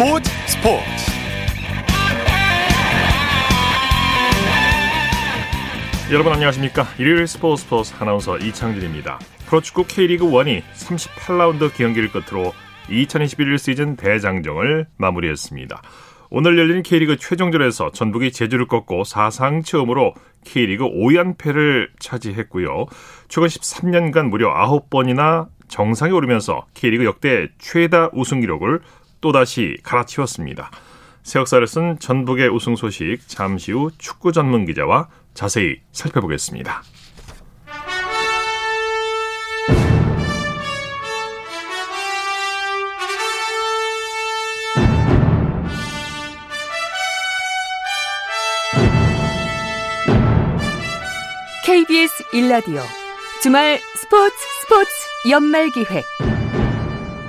스포츠 스포츠. 여러분 안녕하십니까? 일요일 스포츠 스포츠 아나운서 이창진입니다. 프로축구 K리그 1이 38라운드 경기를 끝으로 2021 시즌 대장정을 마무리했습니다. 오늘 열린 K리그 최종전에서 전북이 제주를 꺾고 사상 처음으로 K리그 5연패를 차지했고요. 최근 13년간 무려 9번이나 정상에 오르면서 K리그 역대 최다 우승 기록을 또다시 갈아치웠습니다. 새 역사를 쓴 전북의 우승 소식 잠시 후 축구 전문 기자와 자세히 살펴보겠습니다. KBS 일라디오 주말 스포츠 스포츠 연말 기획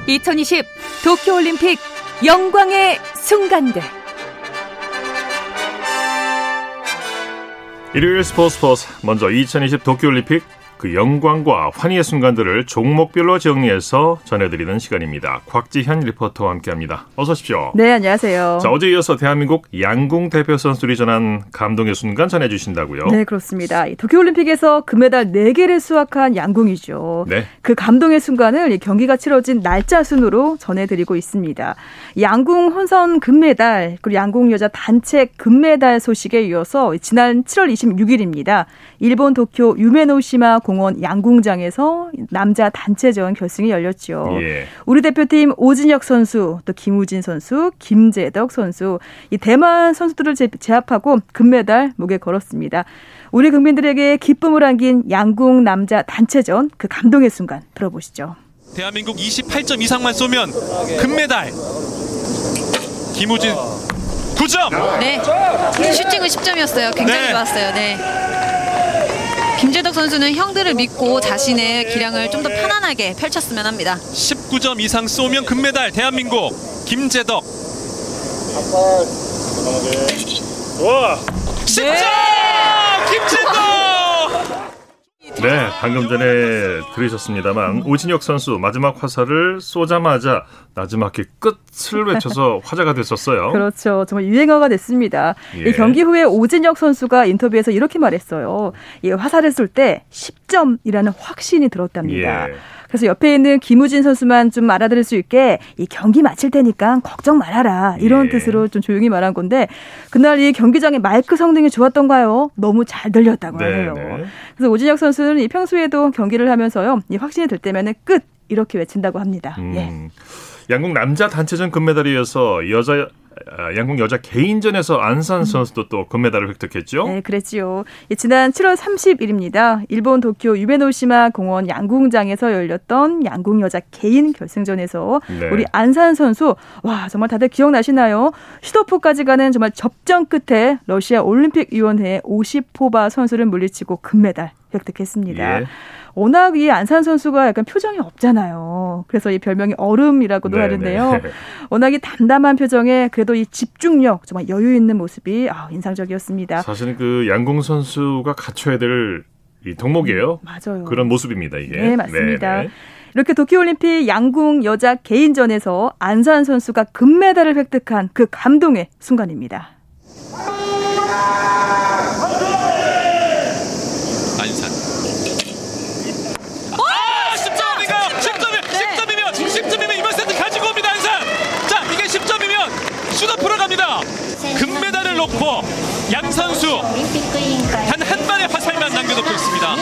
2020 도쿄올림픽 영광의 순간들. 일요일 스포츠 스포츠. 먼저 2020 도쿄올림픽 그 영광과 환희의 순간들을 종목별로 정리해서 전해드리는 시간입니다. 곽지현 리포터와 함께합니다. 어서 오십시오. 네, 안녕하세요. 자, 어제 이어서 대한민국 양궁 대표 선수들이 전한 감동의 순간 전해주신다고요? 네, 그렇습니다. 도쿄올림픽에서 금메달 4개를 수확한 양궁이죠. 네. 그 감동의 순간을 경기가 치러진 날짜 순으로 전해드리고 있습니다. 양궁 혼선 금메달, 그리고 양궁 여자 단체 금메달 소식에 이어서 지난 7월 26일입니다. 일본 도쿄 유메노시마 공원 양궁장에서 남자 단체전 결승이 열렸죠. 예. 우리 대표팀 오진혁 선수, 또 김우진 선수, 김재덕 선수, 이 대만 선수들을 제압하고 금메달 목에 걸었습니다. 우리 국민들에게 기쁨을 안긴 양궁 남자 단체전 그 감동의 순간 들어보시죠. 대한민국 28점 이상만 쏘면 금메달. 김우진 9점. 네. 슈팅은 10점이었어요. 굉장히 네. 좋았어요. 네. 김재덕 선수는 형들을 믿고 자신의 기량을 좀 더 편안하게 펼쳤으면 합니다. 19점 이상 쏘면 금메달 대한민국 김재덕. 10점! 김재덕! 네, 방금 전에 들으셨습니다만 오진혁 선수 마지막 화살을 쏘자마자 나지막히 끝을 외쳐서 화제가 됐었어요. 그렇죠. 정말 유행어가 됐습니다. 예. 이 경기 후에 오진혁 선수가 인터뷰에서 이렇게 말했어요. 이 화살을 쏠 때 10점이라는 확신이 들었답니다. 예. 그래서 옆에 있는 김우진 선수만 좀 알아들을 수 있게 이 경기 마칠 테니까 걱정 말아라 이런 예. 뜻으로 좀 조용히 말한 건데 그날 이 경기장의 마이크 성능이 좋았던가요? 너무 잘 들렸다고 네, 하네요. 네. 그래서 오진혁 선수는 이 평소에도 경기를 하면서요 이 확신이 들 때면은 끝 이렇게 외친다고 합니다. 예. 음, 양궁 남자 단체전 금메달에 이어서 여자 아, 양궁 여자 개인전에서 안산 선수도 또 금메달을 획득했죠. 네, 그랬지요. 예, 지난 7월 30일입니다. 일본 도쿄 유메노시마 공원 양궁장에서 열렸던 양궁 여자 개인 결승전에서 네. 우리 안산 선수 와 정말 다들 기억나시나요? 슈터포까지 가는 정말 접전 끝에 러시아 올림픽 위원회의 50포바 선수를 물리치고 금메달 획득했습니다. 예. 워낙 이 안산 선수가 약간 표정이 없잖아요. 그래서 이 별명이 얼음이라고도 네, 하는데요. 네. 워낙 이 담담한 표정에 그래도 이 집중력 정말 여유 있는 모습이 아, 인상적이었습니다. 사실은 그 양궁 선수가 갖춰야 될 이 덕목이에요. 맞아요. 그런 모습입니다 이게. 네, 맞습니다. 네, 네. 이렇게 도쿄올림픽 양궁 여자 개인전에서 안산 선수가 금메달을 획득한 그 감동의 순간입니다. 안산. 아, 10점인가요? 10점이면 10점이면 10점이면 이번 세트 가지고 옵니다 안산. 자, 이게 10점이면 슈더프로 갑니다. 금메달을 놓고 양 선수 단 한 발의 화살만 남겨놓고 있습니다.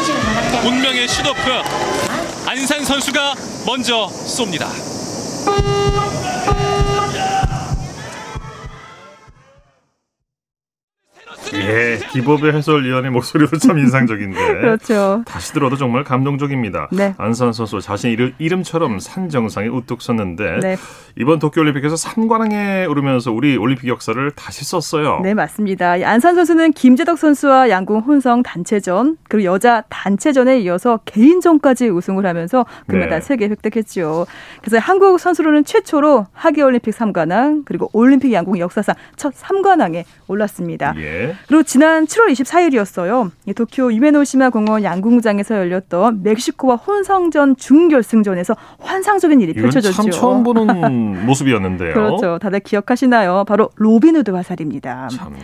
운명의 슈더프 안산 선수가 먼저 쏩니다. 예, 기법의 해설위원의 목소리도 참 인상적인데. 그렇죠. 다시 들어도 정말 감동적입니다. 네. 안산 선수 자신 이름, 이름처럼 산 정상에 우뚝 섰는데 네. 이번 도쿄올림픽에서 산관왕에 오르면서 우리 올림픽 역사를 다시 썼어요. 네, 맞습니다. 이 안산 선수는 김재덕 선수와 양궁 혼성 단체전, 그리고 여자 단체전에 이어서 개인전까지 우승을 하면서 금메달 네. 3개 획득했죠. 그래서 한국 선수로는 최초로 하계올림픽 3관왕, 그리고 올림픽 양궁 역사상 첫 3관왕에 올랐습니다. 예. 그리고 지난 7월 24일이었어요. 도쿄 유메노시마 공원 양궁장에서 열렸던 멕시코와 혼성전 준결승전에서 환상적인 일이 펼쳐졌죠. 참 처음 보는 모습이었는데요. 그렇죠. 다들 기억하시나요? 바로 로빈후드 화살입니다. 참네.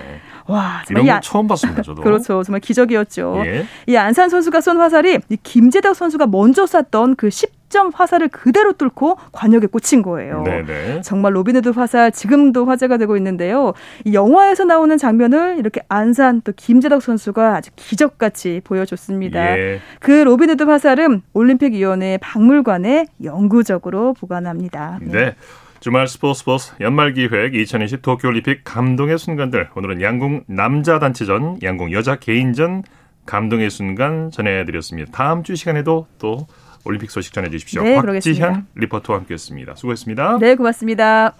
와, 이런 거 처음 봤습니다, 저도. 그렇죠. 정말 기적이었죠. 예. 이 안산 선수가 쏜 화살이 김제덕 선수가 먼저 쐈던 그 10 점 화살을 그대로 뚫고 과녁에 꽂힌 거예요. 네네. 정말 로빈후드 화살 지금도 화제가 되고 있는데요. 이 영화에서 나오는 장면을 이렇게 안산 또 김제덕 선수가 아주 기적같이 보여줬습니다. 예. 그 로빈후드 화살은 올림픽위원회 박물관에 영구적으로 보관합니다. 네. 주말 스포츠 스포츠 연말 기획 2020 도쿄올림픽 감동의 순간들 오늘은 양궁 남자 단체전, 양궁 여자 개인전 감동의 순간 전해드렸습니다. 다음 주 시간에도 또 올림픽 소식 전해주십시오. 네, 그러겠습니다. 리포터와 함께했습니다. 수고했습니다. 네, 고맙습니다.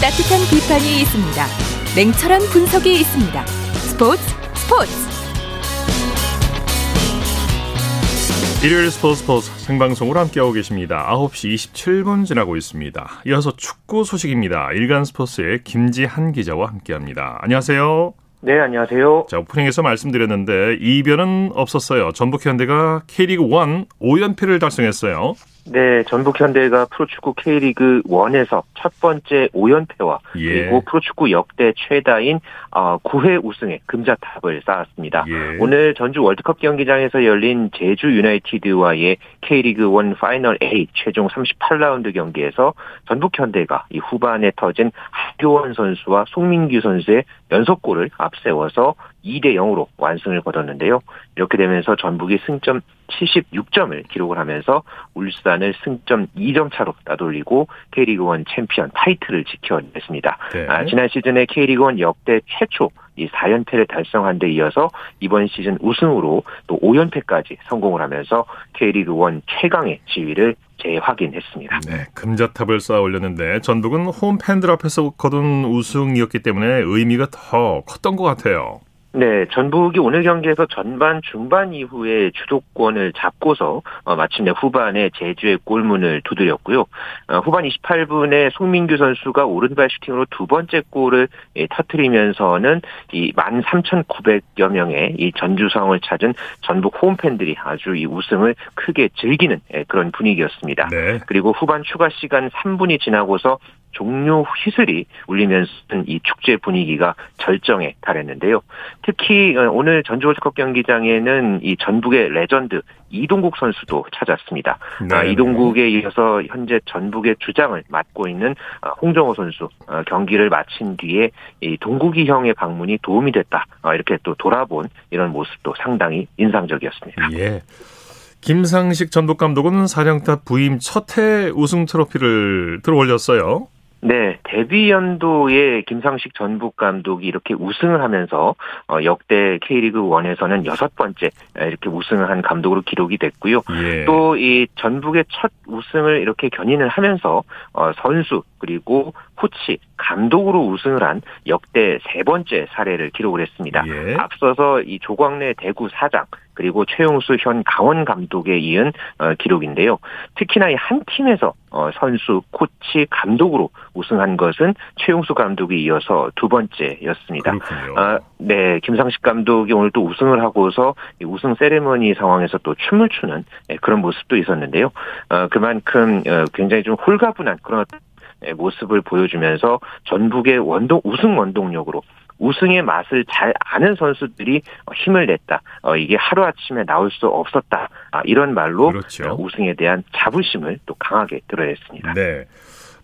따뜻한 비판이 있습니다. 냉철한 분석이 있습니다. 스포츠 스포츠 일요일 스포츠 스포츠 생방송으로 함께하고 계십니다. 9시 27분 지나고 있습니다. 이어서 축구 소식입니다. 일간 스포츠의 김지한 기자와 함께합니다. 안녕하세요. 네, 안녕하세요. 자, 오프닝에서 말씀드렸는데 이변은 없었어요. 전북 현대가 K리그 1 5연패를 달성했어요. 네, 전북 현대가 프로축구 K리그 1에서 첫 번째 5연패와 예. 그리고 프로축구 역대 최다인 어, 9회 우승의 금자탑을 쌓았습니다. 예. 오늘 전주 월드컵 경기장에서 열린 제주 유나이티드와의 K리그 1 파이널 A 최종 38라운드 경기에서 전북 현대가 이 후반에 터진 한교원 선수와 송민규 선수의 연속골을 앞세워서 2대 0으로 완승을 거뒀는데요. 이렇게 되면서 전북이 승점 76점을 기록을 하면서 울산을 승점 2점 차로 따돌리고 K리그 1 챔피언 타이틀을 지켜냈습니다. 네. 아, 지난 시즌에 K리그 1 역대 최초 이 4연패를 달성한 데 이어서 이번 시즌 우승으로 또 5연패까지 성공을 하면서 K리그 1 최강의 지위를 재확인했습니다. 네, 금자탑을 쌓아 올렸는데 전북은 홈 팬들 앞에서 거둔 우승이었기 때문에 의미가 더 컸던 것 같아요. 네, 전북이 오늘 경기에서 전반 중반 이후에 주도권을 잡고서 어, 마침내 후반에 제주의 골문을 두드렸고요. 어, 후반 28분에 송민규 선수가 오른발 슈팅으로 두 번째 골을 예, 터트리면서는 이 13,900여 명의 이 전주성을 찾은 전북 홈팬들이 아주 이 우승을 크게 즐기는 예, 그런 분위기였습니다. 네. 그리고 후반 추가 시간 3분이 지나고서 종료 휘슬이 울리면서 이 축제 분위기가 절정에 달했는데요. 특히 어, 오늘 전주 월드컵 경기장에는 이 전북의 레전드 이동국 선수도 찾았습니다. 네. 아, 이동국에 이어서 현재 전북의 주장을 맡고 있는 아, 홍정호 선수 어, 경기를 마친 뒤에 이 동국이 형의 방문이 도움이 됐다. 아, 이렇게 또 돌아본 이런 모습도 상당히 인상적이었습니다. 예. 김상식 전북 감독은 사령탑 부임 첫 해 우승 트로피를 들어올렸어요. 네, 데뷔 연도에 김상식 전북 감독이 이렇게 우승을 하면서 어, 역대 K리그 1에서는 여섯 번째 이렇게 우승을 한 감독으로 기록이 됐고요. 예. 또이 전북의 첫 우승을 이렇게 견인을 하면서 어, 선수 그리고 코치 감독으로 우승을 한 역대 세 번째 사례를 기록을 했습니다. 예. 앞서서 이 조광래 대구 사장 그리고 최용수 현 강원 감독에 이은 어, 기록인데요. 특히나 이 한 팀에서 어, 선수, 코치, 감독으로 우승한 것은 최용수 감독이 이어서 두 번째였습니다. 아, 네, 김상식 감독이 오늘 또 우승을 하고서 이 우승 세레머니 상황에서 또 춤을 추는 예, 그런 모습도 있었는데요. 어, 그만큼 어, 굉장히 좀 홀가분한 그런 예, 모습을 보여주면서 전북의 원동 우승 원동력으로 우승의 맛을 잘 아는 선수들이 힘을 냈다. 어, 이게 하루 아침에 나올 수 없었다. 아, 이런 말로 그렇죠. 어, 우승에 대한 자부심을 또 강하게 드러냈습니다. 네.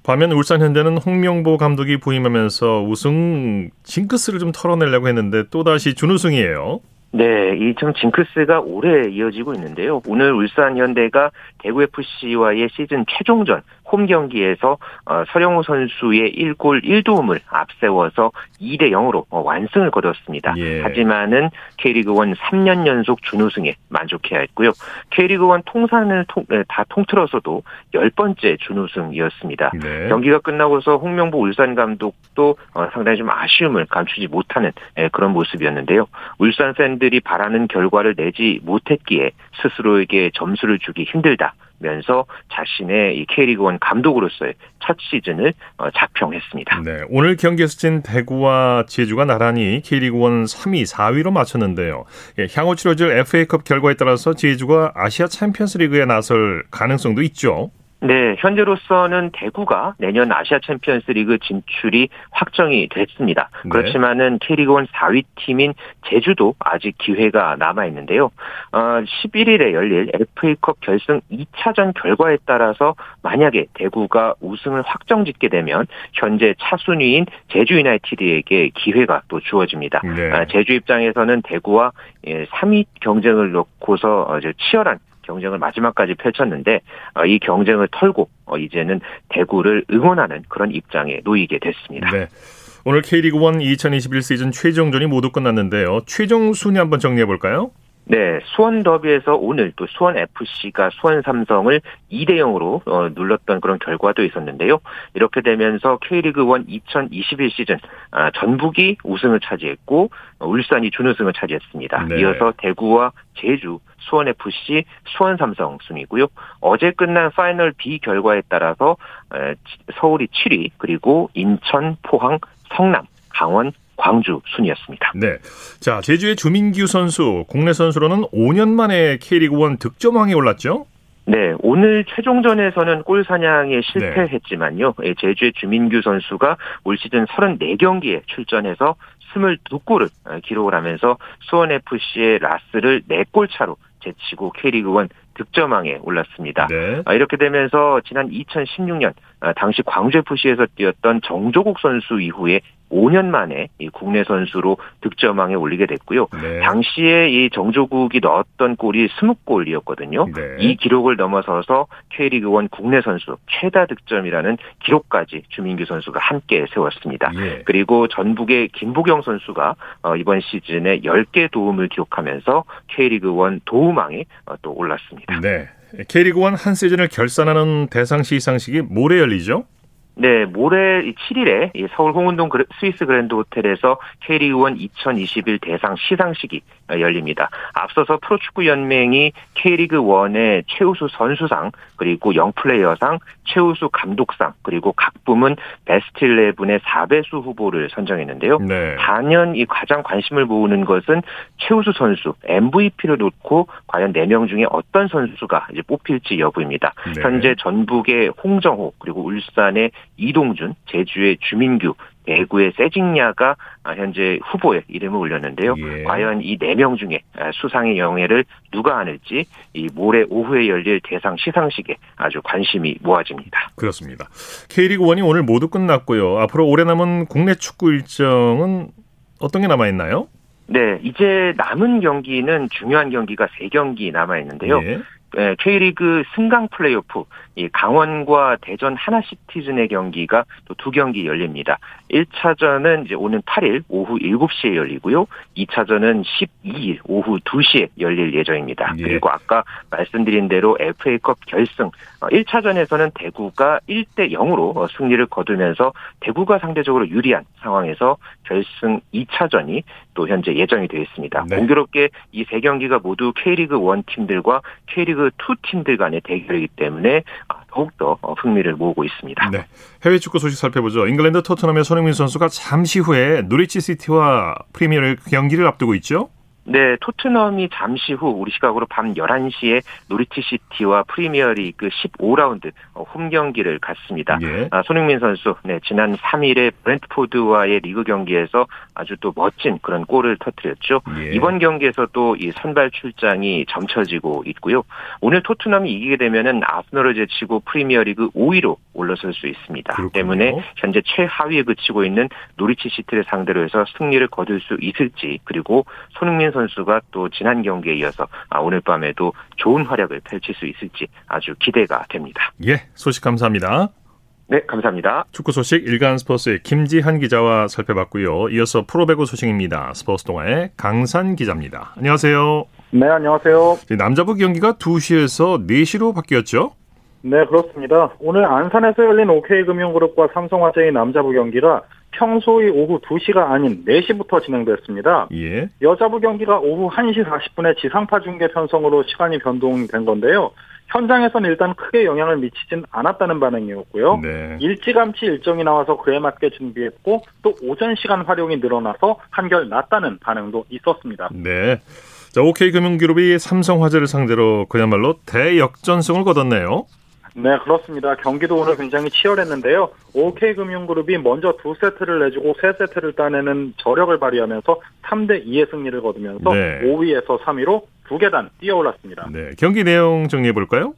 반면 울산 현대는 홍명보 감독이 부임하면서 우승 징크스를 좀 털어내려고 했는데 또다시 준우승이에요. 네, 이좀 징크스가 오래 이어지고 있는데요. 오늘 울산 현대가 대구 FC와의 시즌 최종전 홈 경기에서 어, 서령우 선수의 1골 1도움을 앞세워서 2대 0으로 어, 완승을 거뒀습니다. 예. 하지만은 K리그1 3년 연속 준우승에 만족해야 했고요. K리그1 통산을 통, 에, 다 통틀어서도 10번째 준우승이었습니다. 네. 경기가 끝나고서 홍명보 울산 감독도 어, 상당히 좀 아쉬움을 감추지 못하는 예, 그런 모습이었는데요. 울산 팬들이 바라는 결과를 내지 못했기에 스스로에게 점수를 주기 힘들다 면서 자신의 이 K리그1 감독으로서의 첫 시즌을 어, 자평했습니다. 네, 오늘 경기에서 진 대구와 제주가 나란히 K리그1 3위, 4위로 마쳤는데요. 예, 향후 치러질 FA컵 결과에 따라서 제주가 아시아 챔피언스리그에 나설 가능성도 있죠. 네, 현재로서는 대구가 내년 아시아 챔피언스 리그 진출이 확정이 됐습니다. 네. 그렇지만은 K리그1 4위 팀인 제주도 아직 기회가 남아 있는데요. 어, 11일에 열릴 FA컵 결승 2차전 결과에 따라서 만약에 대구가 우승을 확정 짓게 되면 현재 차순위인 제주 유나이티드에게 기회가 또 주어집니다. 네. 아, 제주 입장에서는 대구와 3위 경쟁을 놓고서 치열한 경쟁을 마지막까지 펼쳤는데 어, 이 경쟁을 털고 어, 이제는 대구를 응원하는 그런 입장에 놓이게 됐습니다. 네. 오늘 K리그 1 2021 시즌 최종전이 모두 끝났는데요. 최종 순위 한번 정리해 볼까요? 네, 수원 더비에서 오늘 또 수원 FC가 수원 삼성을 2대 0으로 어, 눌렀던 그런 결과도 있었는데요. 이렇게 되면서 K리그 1 2021 시즌 아, 전북이 우승을 차지했고 어, 울산이 준우승을 차지했습니다. 네. 이어서 대구와 제주, 수원 FC, 수원 삼성 순이고요. 어제 끝난 파이널 B 결과에 따라서 서울이 7위, 그리고 인천, 포항, 성남, 강원, 광주 순이었습니다. 네. 자, 제주의 주민규 선수, 국내 선수로는 5년 만에 K리그1 득점왕에 올랐죠? 네, 오늘 최종전에서는 골 사냥에 실패했지만요. 예, 제주의 주민규 선수가 올 시즌 34경기에 출전해서 22골을 기록을 하면서 수원FC의 라스를 4골 차로 제치고 K리그1 득점왕에 올랐습니다. 네. 아, 이렇게 되면서 지난 2016년 아, 당시 광주FC에서 뛰었던 정조국 선수 이후에 5년 만에 이 국내 선수로 득점왕에 올리게 됐고요. 네. 당시에 이 정조국이 넣었던 골이 20골이었거든요. 네. 이 기록을 넘어서서 K리그1 국내 선수 최다 득점이라는 기록까지 주민규 선수가 함께 세웠습니다. 예. 그리고 전북의 김보경 선수가 어, 이번 시즌에 10개 도움을 기록하면서 K리그1 도움왕에 어, 또 올랐습니다. 네. K리그1 한 시즌을 결산하는 대상 시상식이 모레 열리죠? 네, 모레 7일에 이 서울 홍은동 스위스 그랜드 호텔에서 K리그1 2021 대상 시상식이 어, 열립니다. 앞서서 프로축구 연맹이 K리그 1의 최우수 선수상, 그리고 영플레이어상, 최우수 감독상, 그리고 각 부문 베스트 11의 4배수 후보를 선정했는데요. 네. 단연 이 가장 관심을 모으는 것은 최우수 선수 MVP를 놓고 과연 4명 중에 어떤 선수가 이제 뽑힐지 여부입니다. 네. 현재 전북의 홍정호 그리고 울산의 이동준, 제주의 주민규, 대구의 세징야가 아, 현재 후보에 이름을 올렸는데요. 예. 과연 이 4명 중에 아, 수상의 영예를 누가 안을지 이 모레 오후에 열릴 대상 시상식에 아주 관심이 모아집니다. 그렇습니다. K리그1이 오늘 모두 끝났고요. 앞으로 올해 남은 국내 축구 일정은 어떤 게 남아 있나요? 네, 이제 남은 경기는 중요한 경기가 3경기 남아 있는데요. 예. 예, K리그 승강 플레이오프 이 강원과 대전 하나시티즌의 경기가 또 두 경기 열립니다. 1차전은 이제 오는 8일 오후 7시에 열리고요. 2차전은 12일 오후 2시에 열릴 예정입니다. 예. 그리고 아까 말씀드린 대로 FA컵 결승 1차전에서는 대구가 1대 0으로 승리를 거두면서 대구가 상대적으로 유리한 상황에서 결승 2차전이 또 현재 예정이 되어 있습니다. 네. 공교롭게 이 세 경기가 모두 K리그 1 팀들과 K리그 2 팀들 간의 대결이기 때문에 더욱더 흥미를 모으고 있습니다. 네. 해외 축구 소식 살펴보죠. 잉글랜드 토트넘의 손흥민 선수가 잠시 후에 노리치 시티와 프리미어리그 경기를 앞두고 있죠. 네, 토트넘이 잠시 후 우리 시각으로 밤 11시에 노리치 시티와 프리미어리그 15라운드 홈 경기를 갖습니다. 예. 아, 손흥민 선수, 네, 지난 3일에 브렌트포드와의 리그 경기에서 아주 또 멋진 그런 골을 터뜨렸죠. 예. 이번 경기에서도 이 선발 출장이 점쳐지고 있고요. 오늘 토트넘이 이기게 되면은 아스널을 제치고 프리미어리그 5위로 올라설 수 있습니다. 그렇군요. 때문에 현재 최하위에 그치고 있는 노리치 시티를 상대로 해서 승리를 거둘 수 있을지 그리고 손흥민 선수 가 또 지난 경기에 이어서 아, 오늘 밤에도 좋은 활약을 펼칠 수 있을지 아주 기대가 됩니다. 예, 소식 감사합니다. 네, 감사합니다. 축구 소식 일간 스포츠의 김지한 기자와 살펴봤고요. 이어서 프로배구 소식입니다. 스포츠 동아의 강산 기자입니다. 안녕하세요. 네, 안녕하세요. 남자부 경기가 2시에서 4시로 바뀌었죠? 네, 그렇습니다. 오늘 안산에서 열린 OK금융그룹과 삼성화재의 남자부 경기가 평소의 오후 2시가 아닌 4시부터 진행됐습니다. 예. 여자부 경기가 오후 1시 40분에 지상파 중계 편성으로 시간이 변동된 건데요. 현장에서는 일단 크게 영향을 미치진 않았다는 반응이었고요. 네. 일찌감치 일정이 나와서 그에 맞게 준비했고 또 오전 시간 활용이 늘어나서 한결 낫다는 반응도 있었습니다. 네. 자, OK금융그룹이 삼성화재를 상대로 그야말로 대역전승을 거뒀네요. 네, 그렇습니다. 경기도 오늘 굉장히 치열했는데요. OK금융그룹이 먼저 두 세트를 내주고 세 세트를 따내는 저력을 발휘하면서 3대 2의 승리를 거두면서 네. 5위에서 3위로 두 계단 뛰어올랐습니다. 네. 경기 내용 정리해 볼까요?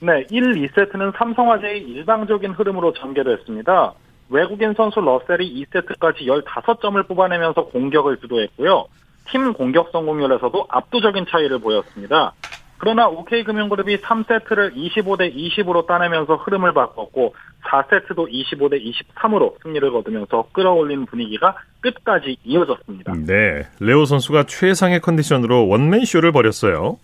네, 1, 2세트는 삼성화재의 일방적인 흐름으로 전개됐습니다. 외국인 선수 러셀이 2세트까지 15점을 뽑아내면서 공격을 주도했고요. 팀 공격 성공률에서도 압도적인 차이를 보였습니다. 그러나 OK금융그룹이 3세트를 25대 20으로 따내면서 흐름을 바꿨고 4세트도 25대 23으로 승리를 거두면서 끌어올린 분위기가 끝까지 이어졌습니다. 네. 레오 선수가 최상의 컨디션으로 원맨쇼를 벌였어요.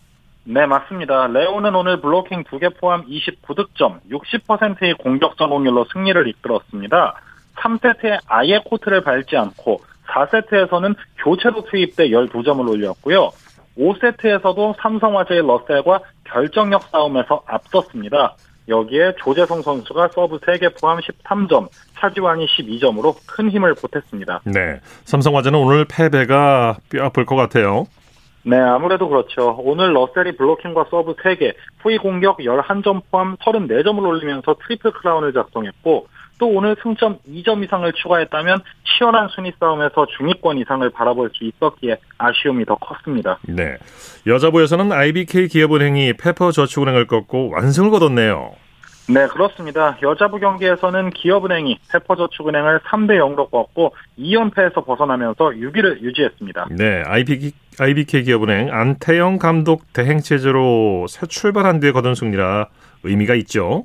네, 맞습니다. 레오는 오늘 블로킹 2개 포함 29득점, 60%의 공격 성공률로 승리를 이끌었습니다. 3세트에 아예 코트를 밟지 않고 4세트에서는 교체로 투입돼 12점을 올렸고요. 5세트에서도 삼성화재의 러셀과 결정력 싸움에서 앞섰습니다. 여기에 조재성 선수가 서브 3개 포함 13점, 차지환이 12점으로 큰 힘을 보탰습니다. 네. 삼성화재는 오늘 패배가 뼈 아플 것 같아요. 네, 아무래도 그렇죠. 오늘 러셀이 블로킹과 서브 3개, 후위 공격 11점 포함 34점을 올리면서 트리플 크라운을 작성했고, 또 오늘 승점 2점 이상을 추가했다면 치열한 순위 싸움에서 중위권 이상을 바라볼 수 있었기에 아쉬움이 더 컸습니다. 네. 여자부에서는 IBK 기업은행이 페퍼저축은행을 꺾고 완승을 거뒀네요. 네, 그렇습니다. 여자부 경기에서는 기업은행이 페퍼저축은행을 3대 0으로 꺾고 2연패에서 벗어나면서 6위를 유지했습니다. 네, IBK, IBK 기업은행 안태영 감독 대행 체제로 새 출발한 뒤에 거둔 승리라 의미가 있죠.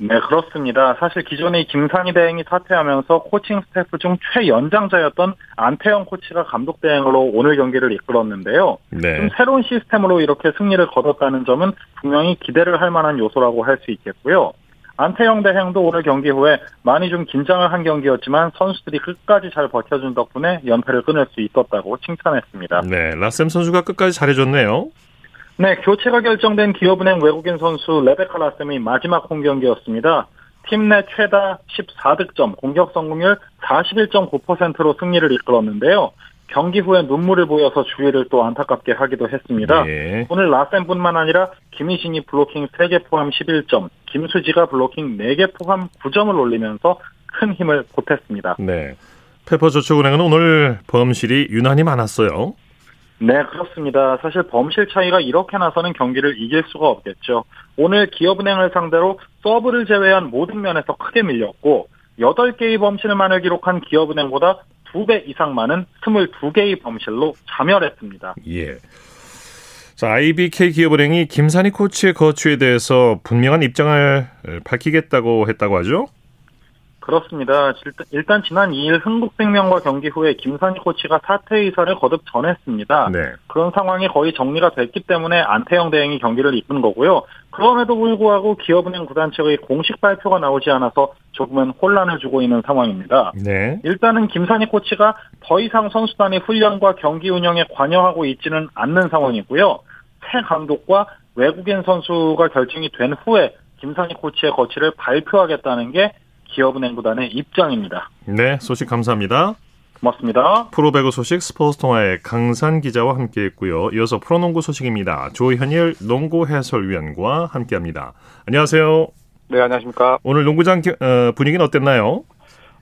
네, 그렇습니다. 사실 기존의 김사니 대행이 사퇴하면서 코칭 스태프 중 최연장자였던 안태영 코치가 감독 대행으로 오늘 경기를 이끌었는데요. 네. 좀 새로운 시스템으로 이렇게 승리를 거뒀다는 점은 분명히 기대를 할 만한 요소라고 할 수 있겠고요. 안태영 대행도 오늘 경기 후에 많이 좀 긴장을 한 경기였지만 선수들이 끝까지 잘 버텨준 덕분에 연패를 끊을 수 있었다고 칭찬했습니다. 네, 라셈 선수가 끝까지 잘해줬네요. 네, 교체가 결정된 기업은행 외국인 선수 레베카 라셈이 마지막 홈 경기였습니다. 팀 내 최다 14득점, 공격 성공률 41.9%로 승리를 이끌었는데요. 경기 후에 눈물을 보여서 주위를 또 안타깝게 하기도 했습니다. 예. 오늘 라셈뿐만 아니라 김희진이 블로킹 3개 포함 11점, 김수지가 블로킹 4개 포함 9점을 올리면서 큰 힘을 보탰습니다. 네. 페퍼저축은행은 오늘 범실이 유난히 많았어요. 네, 그렇습니다. 사실 범실 차이가 이렇게 나서는 경기를 이길 수가 없겠죠. 오늘 기업은행을 상대로 서브를 제외한 모든 면에서 크게 밀렸고 8개의 범실만을 기록한 기업은행보다 2배 이상 많은 22개의 범실로 자멸했습니다. 예. 자, IBK 기업은행이 김산희 코치의 거취에 대해서 분명한 입장을 밝히겠다고 했다고 하죠? 그렇습니다. 일단, 지난 2일 흥국생명과 경기 후에 김산희 코치가 사퇴 의사를 거듭 전했습니다. 네. 그런 상황이 거의 정리가 됐기 때문에 안태영 대행이 경기를 이끈 거고요. 그럼에도 불구하고 기업은행 구단 측의 공식 발표가 나오지 않아서 조금은 혼란을 주고 있는 상황입니다. 네. 일단은 김산희 코치가 더 이상 선수단의 훈련과 경기 운영에 관여하고 있지는 않는 상황이고요. 새 감독과 외국인 선수가 결정이 된 후에 김산희 코치의 거취를 발표하겠다는 게 기업은행 구단의 입장입니다. 네, 소식 감사합니다. 고맙습니다. 프로배구 소식 스포츠 통화의 강산 기자와 함께했고요. 이어서 프로농구 소식입니다. 조현일 농구 해설위원과 함께합니다. 안녕하세요. 네, 안녕하십니까. 오늘 농구장 기- 어, 분위기는 어땠나요?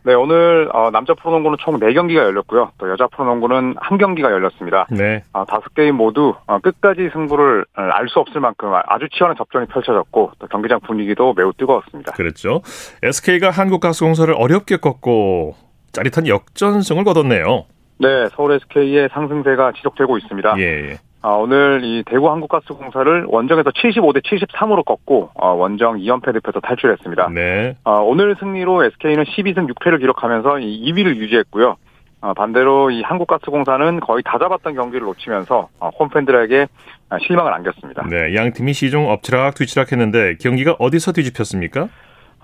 네, 오늘 어, 남자 프로농구는 총 4경기가 열렸고요. 또 여자 프로농구는 한 경기가 열렸습니다. 네. 어, 다섯 게임 모두 어, 끝까지 승부를 알 수 없을 만큼 아주 치열한 접전이 펼쳐졌고 또 경기장 분위기도 매우 뜨거웠습니다. 그랬죠. SK가 한국가스공사를 어렵게 꺾고 짜릿한 역전승을 거뒀네요. 네, 서울 SK의 상승세가 지속되고 있습니다. 예. 아, 오늘 이 대구 한국가스공사를 원정에서 75대 73으로 꺾고 어, 원정 2연패 늪에서 탈출했습니다. 네. 어, 오늘 승리로 SK는 12승 6패를 기록하면서 이 2위를 유지했고요. 어, 반대로 이 한국가스공사는 거의 다 잡았던 경기를 놓치면서 어, 홈팬들에게 아, 실망을 안겼습니다. 네, 양 팀이 시종 엎치락 뒤치락 했는데 경기가 어디서 뒤집혔습니까?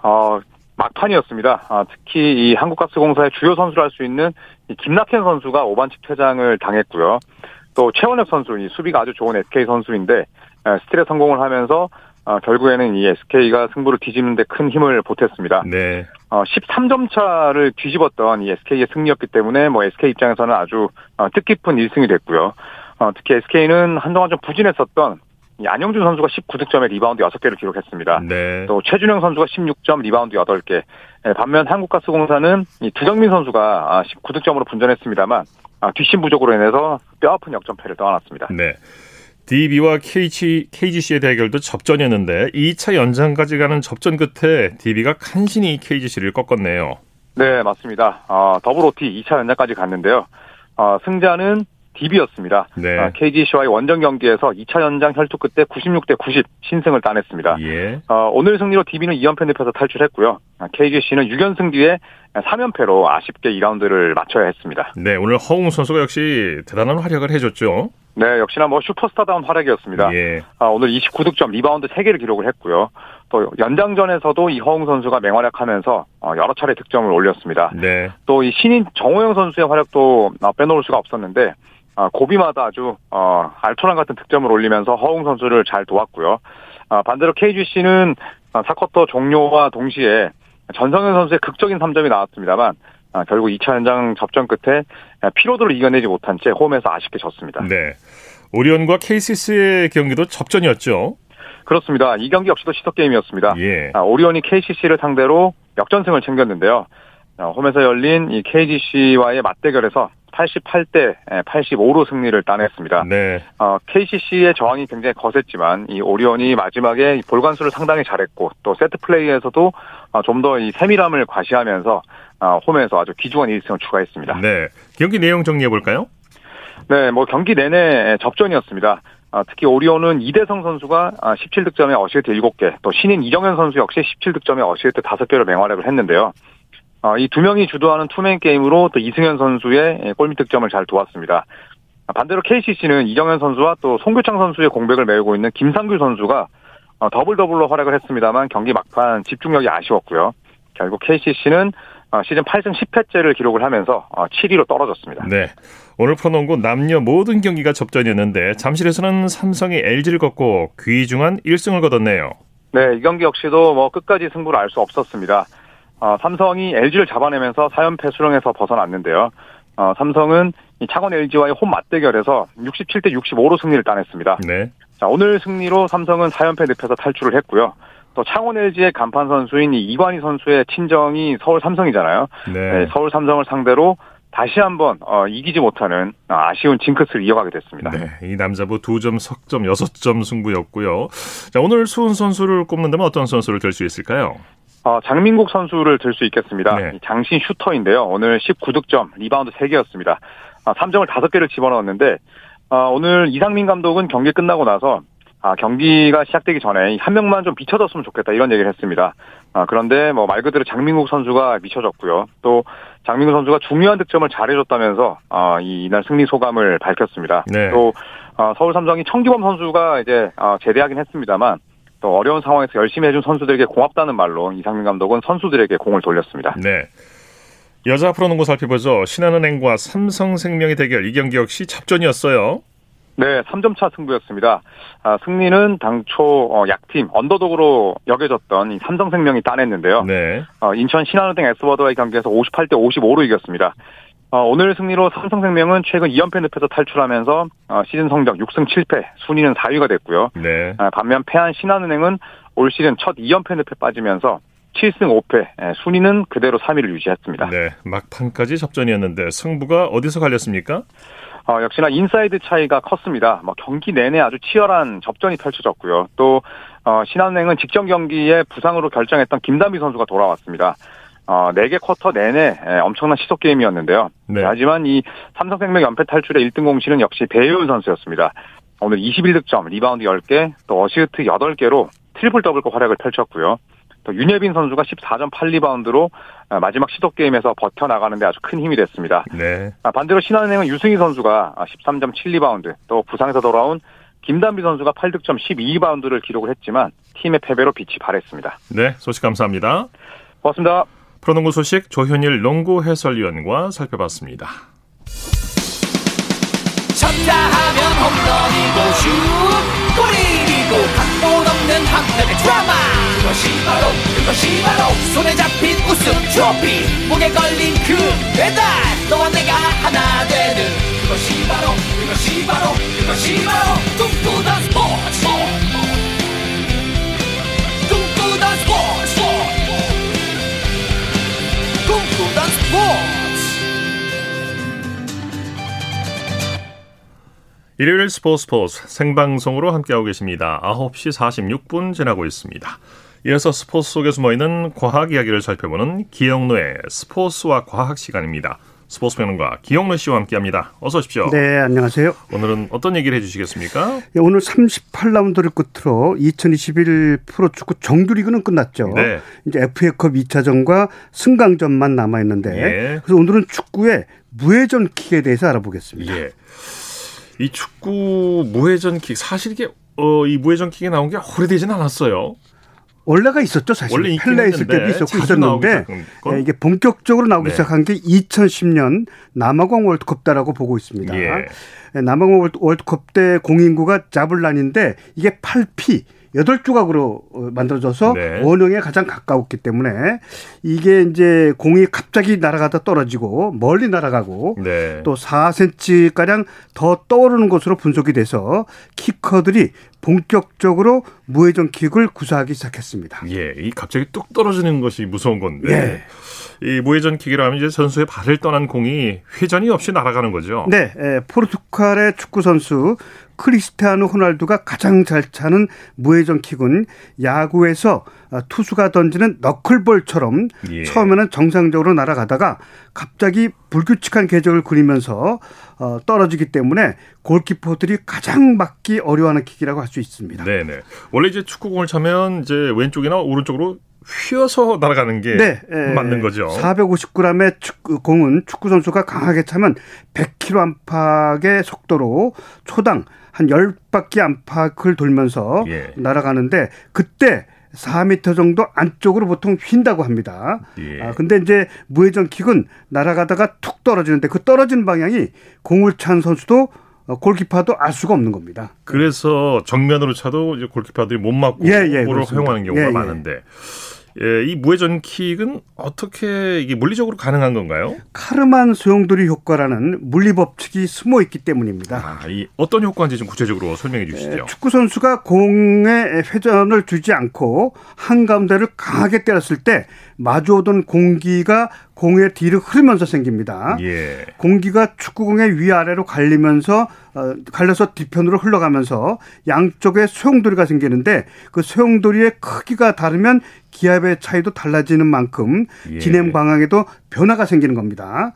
어, 막판이었습니다. 아, 특히 이 한국가스공사의 주요 선수를 할 수 있는 이 김낙현 선수가 5반칙 퇴장을 당했고요. 또 최원혁 선수, 이 수비가 아주 좋은 SK 선수인데 에, 스틸에 성공을 하면서 어, 결국에는 이 SK가 승부를 뒤집는데 큰 힘을 보탰습니다. 네. 어, 13점 차를 뒤집었던 이 SK의 승리였기 때문에 뭐 SK 입장에서는 아주 어, 뜻깊은 1승이 됐고요. 어, 특히 SK는 한동안 좀 부진했었던 이 안영준 선수가 19득점에 리바운드 6개를 기록했습니다. 네. 또 최준용 선수가 16점, 리바운드 8개. 예, 반면 한국가스공사는 이 두경민 선수가 19득점으로 분전했습니다만 아, 뒷심 부족으로 인해서 뼈아픈 역전패를 떠안았습니다. 네. DB와 KG, KGC의 대결도 접전이었는데 2차 연장까지 가는 접전 끝에 DB가 간신히 KGC를 꺾었네요. 네, 맞습니다. 어, 더블 OT 2차 연장까지 갔는데요. 어, 승자는 DB였습니다. 네. 어, KGC와의 원정 경기에서 2차 연장 혈투 끝에 96대 90 신승을 따냈습니다. 예. 어, 오늘 승리로 DB는 2연패 늪에서 탈출했고요. 아, KGC는 6연승 뒤에 3연패로 아쉽게 2라운드를 마쳐야 했습니다. 네, 오늘 허웅 선수가 역시 대단한 활약을 해줬죠. 네, 역시나 뭐 슈퍼스타다운 활약이었습니다. 예. 아, 오늘 29득점, 리바운드 3개를 기록을 했고요. 또 연장전에서도 이 허웅 선수가 맹활약하면서 어, 여러 차례 득점을 올렸습니다. 네. 또 이 신인 정호영 선수의 활약도 어, 빼놓을 수가 없었는데 아, 고비마다 아주 어, 알토란 같은 득점을 올리면서 허웅 선수를 잘 도왔고요. 아, 반대로 KGC는 아, 사쿼터 종료와 동시에 전성현 선수의 극적인 3점이 나왔습니다만 아, 결국 2차 연장 접전 끝에 피로도를 이겨내지 못한 채 홈에서 아쉽게 졌습니다. 네. 오리온과 KCC의 경기도 접전이었죠. 그렇습니다. 이 경기 역시도 시석 게임이었습니다. 예. 아, 오리온이 KCC를 상대로 역전승을 챙겼는데요. 어, 홈에서 열린 이 KGC와의 맞대결에서 88대 85로 승리를 따냈습니다. 네. 어, KCC의 저항이 굉장히 거셌지만 이 오리온이 마지막에 이 볼 간수를 상당히 잘했고 또 세트 플레이에서도 어, 좀더 이 세밀함을 과시하면서 어, 홈에서 아주 귀중한 1승을 추가했습니다. 네. 경기 내용 정리해 볼까요? 네, 뭐 경기 내내 접전이었습니다. 아, 특히 오리온은 이대성 선수가 17득점에 어시스트 7개, 또 신인 이정현 선수 역시 17득점에 어시스트 5개로 맹활약을 했는데요. 어, 이 두 명이 주도하는 two-man 게임으로 또 이승현 선수의 골밑 득점을 잘 도왔습니다. 아, 반대로 KCC는 이정현 선수와 또 송교창 선수의 공백을 메우고 있는 김상규 선수가 어, 더블 더블로 활약을 했습니다만 경기 막판 집중력이 아쉬웠고요. 결국 KCC는 어, 시즌 8승 10패째를 기록을 하면서 7위로 떨어졌습니다. 네. 오늘 프로농구 남녀 모든 경기가 접전이었는데 잠실에서는 삼성이 LG를 꺾고 귀중한 1승을 거뒀네요. 네, 이 경기 역시도 뭐 끝까지 승부를 알 수 없었습니다. 어, 삼성이 LG를 잡아내면서 4연패 수렁에서 벗어났는데요. 어, 삼성은 이 창원 LG와의 홈 맞대결에서 67대 65로 승리를 따냈습니다. 네. 자, 오늘 승리로 삼성은 4연패 늪에서 탈출을 했고요. 또 창원 LG의 간판 선수인 이 이관희 선수의 친정이 서울 삼성이잖아요. 네. 네, 서울 삼성을 상대로 다시 한번 어, 이기지 못하는 어, 아쉬운 징크스를 이어가게 됐습니다. 네. 이 남자부 2점, 석점, 6점 승부였고요. 자, 오늘 수훈 선수를 꼽는다면 어떤 선수를 들 수 있을까요? 어, 장민국 선수를 들 수 있겠습니다. 네. 이 장신 슈터인데요. 오늘 19득점, 리바운드 3개였습니다. 아, 3점을 5개를 집어넣었는데 아, 오늘 이상민 감독은 경기 끝나고 나서 아, 경기가 시작되기 전에 한 명만 좀 미쳐줬으면 좋겠다 이런 얘기를 했습니다. 아, 그런데 뭐 말 그대로 장민국 선수가 미쳐줬고요. 또 장민국 선수가 중요한 득점을 잘해줬다면서 아, 이, 이날 승리 소감을 밝혔습니다. 네. 또 아, 서울 삼성이 청기범 선수가 이제 아, 제대하긴 했습니다만 또 어려운 상황에서 열심히 해준 선수들에게 고맙다는 말로 이상민 감독은 선수들에게 공을 돌렸습니다. 네. 여자 프로농구 살펴보죠. 신한은행과 삼성생명의 대결 이 경기 역시 접전이었어요. 네, 3점 차 승부였습니다. 아, 승리는 당초 어, 약팀 언더독으로 여겨졌던 이 삼성생명이 따냈는데요. 네. 어, 인천 신한은행 에스워드와의 경기에서 58대 55로 이겼습니다. 어, 오늘 승리로 삼성생명은 최근 2연패 늪에서 탈출하면서 어, 시즌 성적 6승 7패, 순위는 4위가 됐고요. 네. 아, 반면 패한 신한은행은 올 시즌 첫 2연패 늪에 빠지면서 7승 5패, 예, 순위는 그대로 3위를 유지했습니다. 네. 막판까지 접전이었는데 승부가 어디서 갈렸습니까? 어, 역시나 인사이드 차이가 컸습니다. 뭐 경기 내내 아주 치열한 접전이 펼쳐졌고요. 또 어, 신한은행은 직전 경기에 부상으로 결장했던 김단비 선수가 돌아왔습니다. 어, 4개 쿼터 내내 에, 엄청난 시소 게임이었는데요. 네. 하지만 이 삼성생명 연패 탈출의 1등 공신은 역시 배혜윤 선수였습니다. 오늘 21득점, 리바운드 10개, 또 어시스트 8개로 트리플 더블급 활약을 펼쳤고요. 또 윤예빈 선수가 14점 8리바운드로 어, 마지막 시소 게임에서 버텨나가는데 아주 큰 힘이 됐습니다. 네. 아, 반대로 신한은행은 유승희 선수가 13점 7리바운드, 또 부상에서 돌아온 김단비 선수가 8득점 12리바운드를 기록을 했지만 팀의 패배로 빛이 바랬습니다. 네, 소식 감사합니다. 고맙습니다. 프로농구 소식 조현일 농구 해설위원과 살펴봤습니다. 쳤다 하면 홈런이고 슛 골이고 각본 없는 한편의 드라마. 그것이 바로 그것이 바로 손에 잡힌 우승 트로피. 목에 걸린 그 배달 너와 내가 하나 되는. 그것이 바로 그것이 바로 그것이 바로 꿈꾸던 스포츠 스포츠 일요일 스포츠 스포츠 생방송으로 함께하고 계십니다. 9시 46분 지나고 있습니다. 이어서 스포츠 속에 숨어있는 과학 이야기를 살펴보는 기영노의 스포츠와 과학 시간입니다. 스포츠 평론가 기영노 씨와 함께합니다. 어서 오십시오. 네, 안녕하세요. 오늘은 어떤 얘기를 해주시겠습니까? 예, 오늘 38라운드를 끝으로 2021 프로축구 정규리그는 끝났죠. 네. 이제 FA컵 2차전과 승강전만 남아 있는데 예. 그래서 오늘은 축구의 무회전 킥에 대해서 알아보겠습니다. 예. 이 축구 무회전 킥 사실 이게 어, 이 무회전 킥이 나온 게 오래되진 않았어요. 원래가 있었죠, 사실. 원래 펠레 있을 때도 있었고 있었는데? 예, 이게 본격적으로 나오기 네. 시작한 게 2010년 남아공 월드컵다라고 보고 있습니다. 예. 예, 남아공 월드- 월드컵 때 공인구가 자블란인데 이게 8P 8조각으로 어, 만들어져서 네. 원형에 가장 가까웠기 때문에 이게 이제 공이 갑자기 날아가다 떨어지고 멀리 날아가고 네. 또 4cm 가량 더 떠오르는 것으로 분석이 돼서 키커들이 본격적으로 무회전 킥을 구사하기 시작했습니다. 예, 이 갑자기 뚝 떨어지는 것이 무서운 건데. 예. 이 무회전 킥이라면 이제 선수의 발을 떠난 공이 회전이 없이 날아가는 거죠. 네, 에, 포르투갈의 축구 선수 크리스티아노 호날두가 가장 잘 차는 무회전 킥은 야구에서 어, 투수가 던지는 너클볼처럼 예. 처음에는 정상적으로 날아가다가 갑자기 불규칙한 궤적을 그리면서 어, 떨어지기 때문에 골키퍼들이 가장 막기 어려워하는 킥이라고 할 수 있습니다. 네네. 원래 이제 축구공을 차면 이제 왼쪽이나 오른쪽으로 휘어서 날아가는 게 네, 에, 맞는 거죠. 450g의 축구, 공은 축구 선수가 강하게 차면 100km 안팎의 속도로 초당 한 10바퀴 안팎을 돌면서 예. 날아가는데 그때 4m 정도 안쪽으로 보통 휜다고 합니다. 예. 아, 근데 이제 무회전 킥은 날아가다가 툭 떨어지는데 그 떨어지는 방향이 공을 찬 선수도 어, 골키퍼도 알 수가 없는 겁니다. 그래서 정면으로 차도 이제 골키퍼들이 못 맞고 예, 예, 공을 그렇습니다. 허용하는 경우가 예, 예. 많은데 예, 이 무회전 킥은 어떻게 이게 물리적으로 가능한 건가요? 카르만 소용돌이 효과라는 물리 법칙이 숨어 있기 때문입니다. 아, 이 어떤 효과인지 좀 구체적으로 설명해 주시죠. 축구 선수가 공에 회전을 주지 않고 한 가운데를 강하게 때렸을 때 마주오던 공기가 공의 뒤로 흐르면서 생깁니다. 예. 공기가 축구공의 위아래로 갈리면서 어, 갈려서 뒤편으로 흘러가면서 양쪽에 소용돌이가 생기는데 그 소용돌이의 크기가 다르면 기압의 차이도 달라지는 만큼 예. 진행 방향에도 변화가 생기는 겁니다.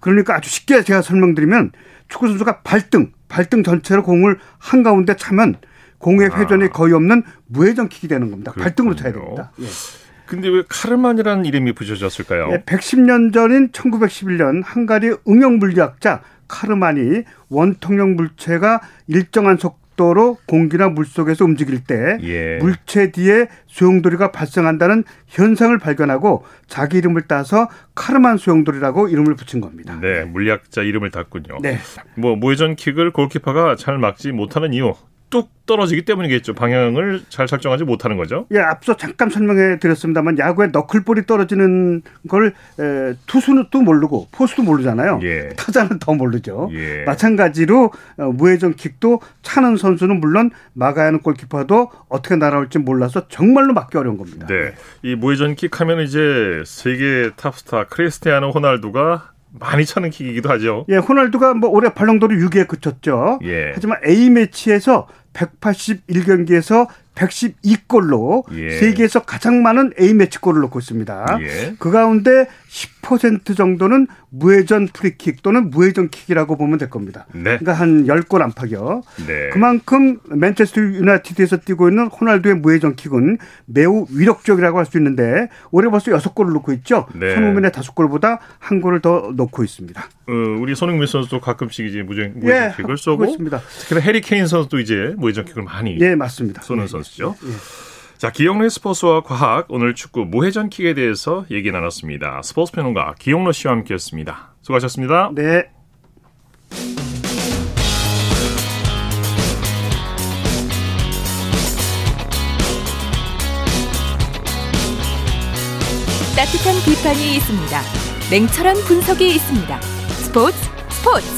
그러니까 아주 쉽게 제가 설명드리면 축구 선수가 발등, 발등 전체로 공을 한 가운데 차면 공의 회전이 거의 없는 무회전 킥이 되는 겁니다. 발등으로 차야 아. 그렇군요. 됩니다. 예. 근데 왜 카르만이라는 이름이 붙여졌을까요? 예, 110년 전인 1911년 헝가리 응용 물리학자 카르만이 원통형 물체가 일정한 속도로 공기나 물 속에서 움직일 때 예. 물체 뒤에 소용돌이가 발생한다는 현상을 발견하고 자기 이름을 따서 카르만 소용돌이라고 이름을 붙인 겁니다. 네, 물리학자 이름을 땄군요. 네. 뭐 무회전 킥을 골키퍼가 잘 막지 못하는 이유 뚝 떨어지기 때문이겠죠. 방향을 잘 설정하지 못하는 거죠. 예, 앞서 잠깐 설명해 드렸습니다만 야구에 너클볼이 떨어지는 걸 에, 투수는 또 모르고 포수도 모르잖아요. 예. 타자는 더 모르죠. 예. 마찬가지로 어, 무회전 킥도 차는 선수는 물론 막아야 하는 골키퍼도 어떻게 날아올지 몰라서 정말로 막기 어려운 겁니다. 네. 이 무회전 킥 하면 이제 세계 탑스타 크리스티아노 호날두가 많이 차는 킥이기도 하죠. 예, 호날두가 뭐 올해 발롱도르 6위에 그쳤죠. 예. 하지만 A 매치에서 181경기에서 112골로 예. 세계에서 가장 많은 A매치 골을 넣고 있습니다. 예. 그 가운데 10% 정도는 무회전 프리킥 또는 무회전 킥이라고 보면 될 겁니다. 네. 그러니까 한 10골 안팎이요. 네. 그만큼 맨체스터 유나이티드에서 뛰고 있는 호날두의 무회전 킥은 매우 위력적이라고 할 수 있는데 올해 벌써 6골을 넣고 있죠. 네. 손흥민의 5골보다 한 골을 더 넣고 있습니다. 어, 우리 손흥민 선수도 가끔씩 이제 무전 예, 무회전킥을 하고 쏘고 있습니다. 특히나 해리 케인 선수도 이제 무회전 킥을 많이 예, 맞습니다. 쏘는 예, 선수죠. 예, 예. 자, 기영래 스포츠와 과학 오늘 축구 무회전 킥에 대해서 얘기 나눴습니다. 스포츠 평론가 기영로 씨와 함께했습니다. 수고하셨습니다. 네. 따뜻한 비판이 있습니다. 냉철한 분석이 있습니다. 스포츠 스포츠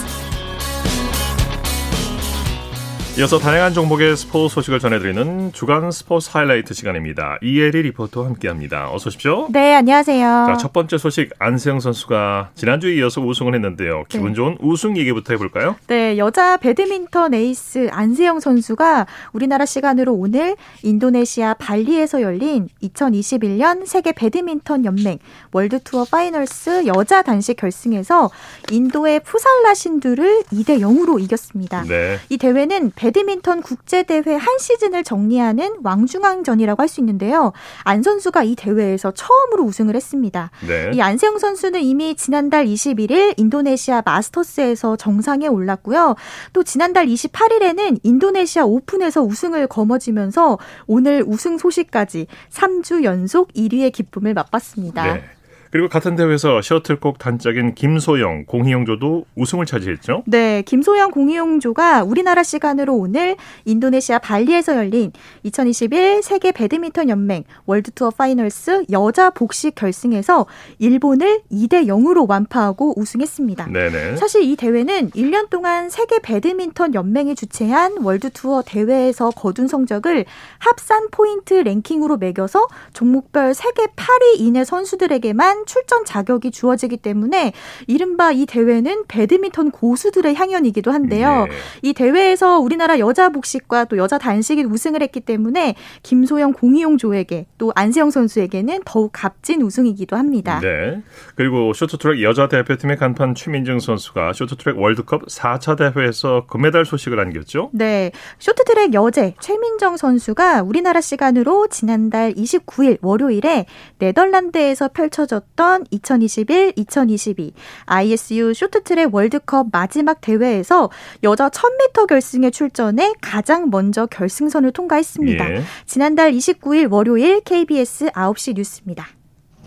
이어서 다양한 종목의 스포츠 소식을 전해드리는 주간 스포츠 하이라이트 시간입니다. 이혜리 리포터와 함께합니다. 어서 오십시오. 네, 안녕하세요. 자, 첫 번째 소식 안세영 선수가 지난주에 이어서 우승을 했는데요. 기분 네. 좋은 우승 얘기부터 해볼까요? 네, 여자 배드민턴 에이스 안세영 선수가 우리나라 시간으로 오늘 인도네시아 발리에서 열린 2021년 세계 배드민턴 연맹 월드 투어 파이널스 여자 단식 결승에서 인도의 푸살라 신두를 2대 0으로 이겼습니다. 네. 이 대회는 배드민턴 국제대회 한 시즌을 정리하는 왕중왕전이라고 할 수 있는데요. 안 선수가 이 대회에서 처음으로 우승을 했습니다. 네. 이 안세영 선수는 이미 지난달 21일 인도네시아 마스터스에서 정상에 올랐고요. 또 지난달 28일에는 인도네시아 오픈에서 우승을 거머쥐면서 오늘 우승 소식까지 3주 연속 1위의 기쁨을 맛봤습니다. 네. 그리고 같은 대회에서 셔틀콕 단짝인 김소영, 공희용조도 우승을 차지했죠. 네, 김소영 공희용조가 우리나라 시간으로 오늘 인도네시아 발리에서 열린 2021 세계 배드민턴 연맹 월드 투어 파이널스 여자 복식 결승에서 일본을 2대 0으로 완파하고 우승했습니다. 네네. 사실 이 대회는 1년 동안 세계 배드민턴 연맹이 주최한 월드 투어 대회에서 거둔 성적을 합산 포인트 랭킹으로 매겨서 종목별 세계 8위 이내 선수들에게만 출전 자격이 주어지기 때문에 이른바 이 대회는 배드민턴 고수들의 향연이기도 한데요. 네. 이 대회에서 우리나라 여자 복식과 또 여자 단식이 우승을 했기 때문에 김소영 공이용 조에게 또 안세영 선수에게는 더욱 값진 우승이기도 합니다. 네. 그리고 쇼트트랙 여자 대표팀의 간판 최민정 선수가 쇼트트랙 월드컵 4차 대회에서 금메달 소식을 안겼죠. 네. 쇼트트랙 여제 최민정 선수가 우리나라 시간으로 지난달 29일 월요일에 네덜란드에서 펼쳐졌던 2021-2022 ISU 쇼트트랙 월드컵 마지막 대회에서 여자 1000m 결승에 출전해 가장 먼저 결승선을 통과했습니다. 예. 지난달 29일 월요일 KBS 9시 뉴스입니다.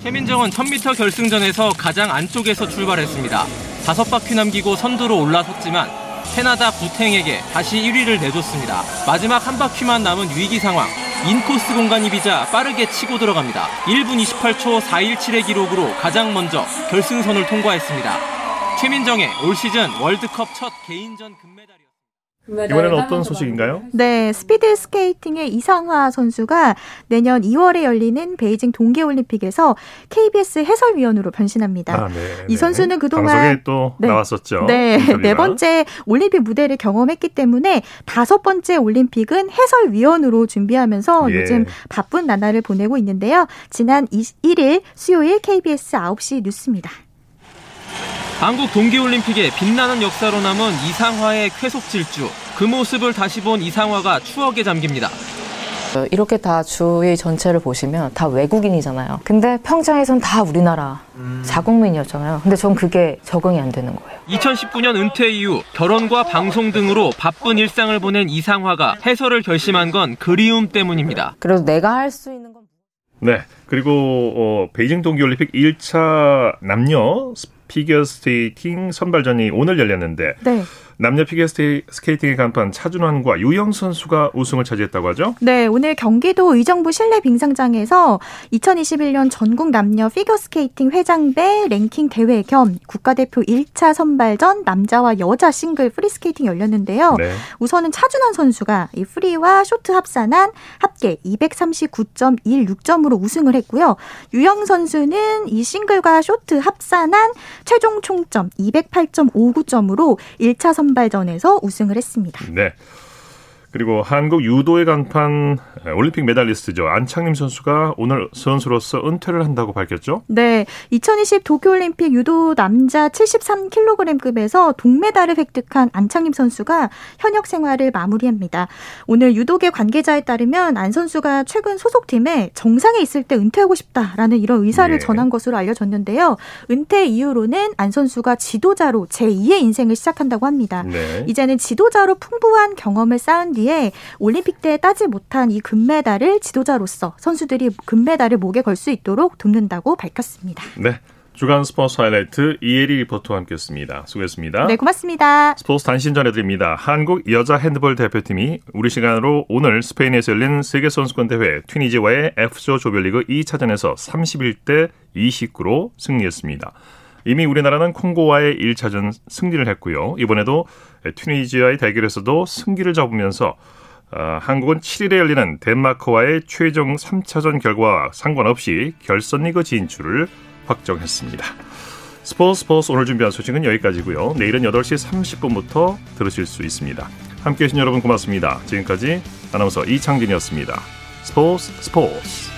최민정은 1000m 결승전에서 가장 안쪽에서 출발했습니다. 다섯 바퀴 남기고 선두로 올라섰지만 캐나다 부탱에게 다시 1위를 내줬습니다. 마지막 한 바퀴만 남은 위기 상황. 인코스 공간이 비자 빠르게 치고 들어갑니다. 1분 28초 417의 기록으로 가장 먼저 결승선을 통과했습니다. 최민정의 올 시즌 월드컵 첫 개인전 금메달이었습니다. 이번에는 어떤 소식인가요? 네, 스피드 스케이팅의 이상화 선수가 내년 2월에 열리는 베이징 동계올림픽에서 KBS 해설위원으로 변신합니다. 아, 네, 이 네. 선수는 그동안 방송에 또 네. 나왔었죠. 네, 인터뷰가. 네 번째 올림픽 무대를 경험했기 때문에 다섯 번째 올림픽은 해설위원으로 준비하면서 예. 요즘 바쁜 나날을 보내고 있는데요. 지난 21일 수요일 KBS 9시 뉴스입니다. 한국 동계올림픽의 빛나는 역사로 남은 이상화의 쾌속 질주. 그 모습을 다시 본 이상화가 추억에 잠깁니다. 이렇게 다 주위 전체를 보시면 다 외국인이잖아요. 근데 평창에선 다 우리나라 자국민이었잖아요. 근데 전 그게 적응이 안 되는 거예요. 2019년 은퇴 이후 결혼과 방송 등으로 바쁜 일상을 보낸 이상화가 해설을 결심한 건 그리움 때문입니다. 그래서 내가 할 수 있는 건 네. 그리고 어, 베이징 동계올림픽 1차 남녀 피겨 스케이팅 선발전이 오늘 열렸는데 네. 남녀 피겨 스테- 스케이팅의 간판 차준환과 유영 선수가 우승을 차지했다고 하죠. 네, 오늘 경기도 의정부 실내 빙상장에서 2021년 전국 남녀 피겨스케이팅 회장배 랭킹 대회 겸 국가대표 1차 선발전 남자와 여자 싱글 프리스케이팅 열렸는데요. 네. 우선은 차준환 선수가 이 프리와 쇼트 합산한 합계 239.16점으로 우승을 했고 요. 유영 선수는 이 싱글과 쇼트 합산한 최종 총점 208.59점으로 1차 선발전에서 우승을 했습니다. 네. 그리고 한국 유도의 간판 올림픽 메달리스트죠. 안창림 선수가 오늘 선수로서 은퇴를 한다고 밝혔죠. 네. 2020 도쿄올림픽 유도 남자 73kg급에서 동메달을 획득한 안창림 선수가 현역 생활을 마무리합니다. 오늘 유도계 관계자에 따르면 안 선수가 최근 소속팀에 정상에 있을 때 은퇴하고 싶다라는 이런 의사를 예. 전한 것으로 알려졌는데요. 은퇴 이후로는 안 선수가 지도자로 제2의 인생을 시작한다고 합니다. 네. 이제는 지도자로 풍부한 경험을 쌓은 뒤에 올림픽 때 따지 못한 이 금메달을 지도자로서 선수들이 금메달을 목에 걸 수 있도록 돕는다고 밝혔습니다. 네. 주간 스포츠 하이라이트 이혜리 리포터와 함께했습니다. 수고했습니다. 네, 고맙습니다. 스포츠 단신 전해드립니다. 한국 여자 핸드볼 대표팀이 우리 시간으로 오늘 스페인에서 열린 세계선수권 대회 튀니지와의 F조 조별리그 2차전에서 31대 29로 승리했습니다. 이미 우리나라는 콩고와의 1차전 승리를 했고요. 이번에도 튀니지와의 대결에서도 승기를 잡으면서 어, 한국은 7일에 열리는 덴마크와의 최종 3차전 결과와 상관없이 결선 리그 진출을 확정했습니다. 스포츠 스포츠 오늘 준비한 소식은 여기까지고요. 내일은 8시 30분부터 들으실 수 있습니다. 함께해 주신 여러분 고맙습니다. 지금까지 아나운서 이창진이었습니다. 스포츠 스포츠